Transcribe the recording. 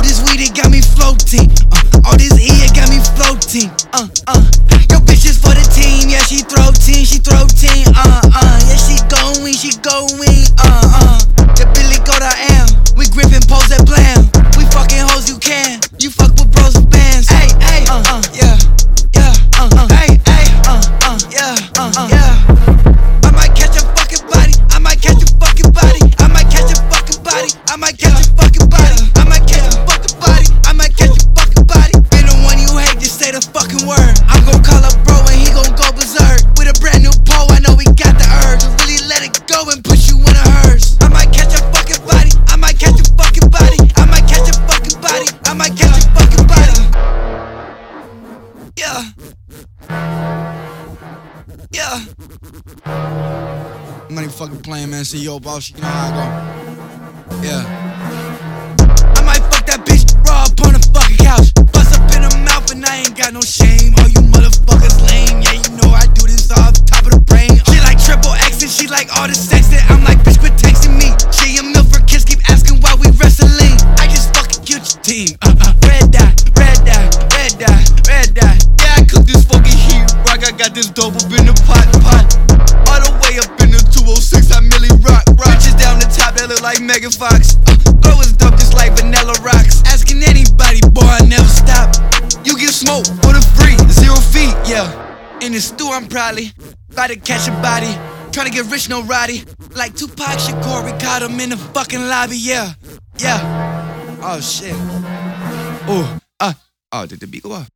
All this weed, it got me floating. Uh, all this E, it got me floating. Uh, uh. Yo, bitches for the team, yeah, she throw team, she throw team. Uh, uh. Yeah, she going, she going. Uh, uh. The Billy go to I am. We gripping pose at blam. We fucking hoes, you can. You fuck with bros and bands. Hey, hey, uh, uh, yeah, yeah, uh, uh, hey, hey, uh, uh, yeah, uh, uh, yeah. I might catch a fucking body. I might catch a fucking body. I might catch a fucking body. I might catch a fucking body. Word. I'm gon' call up bro and he gon' go berserk. With a brand new pole, I know we got the urge. To really let it go and put you in a hearse. I might catch a fucking body. I might catch a fucking body. I might catch a fucking body. I might catch a fucking body. Yeah. Yeah. I'm not even fucking playing, man. See, yo, boss, you know how I go. Yeah. All the sex that I'm like, bitch, quit texting me. She a milk for kids, keep asking why we wrestling. I just fucking killed your team. Uh, uh, red dot, red dot, red dot, red dot. Yeah, I cook this fucking heat rock. I got this dope up in the pot, pot. All the way up in the 206, I merely rock, rock. Bitches down the top that look like Megan Fox. Uh, flow is dope just like vanilla rocks. Asking anybody, boy, I never stop. You get smoke for the free, zero feet, yeah. In the stew, I'm probably about to catch a body. Tryna get rich, no Roddy. Like Tupac Shakur, we caught him in the fucking lobby, yeah. Yeah. Oh shit. Oh, uh, oh, did the beat go off?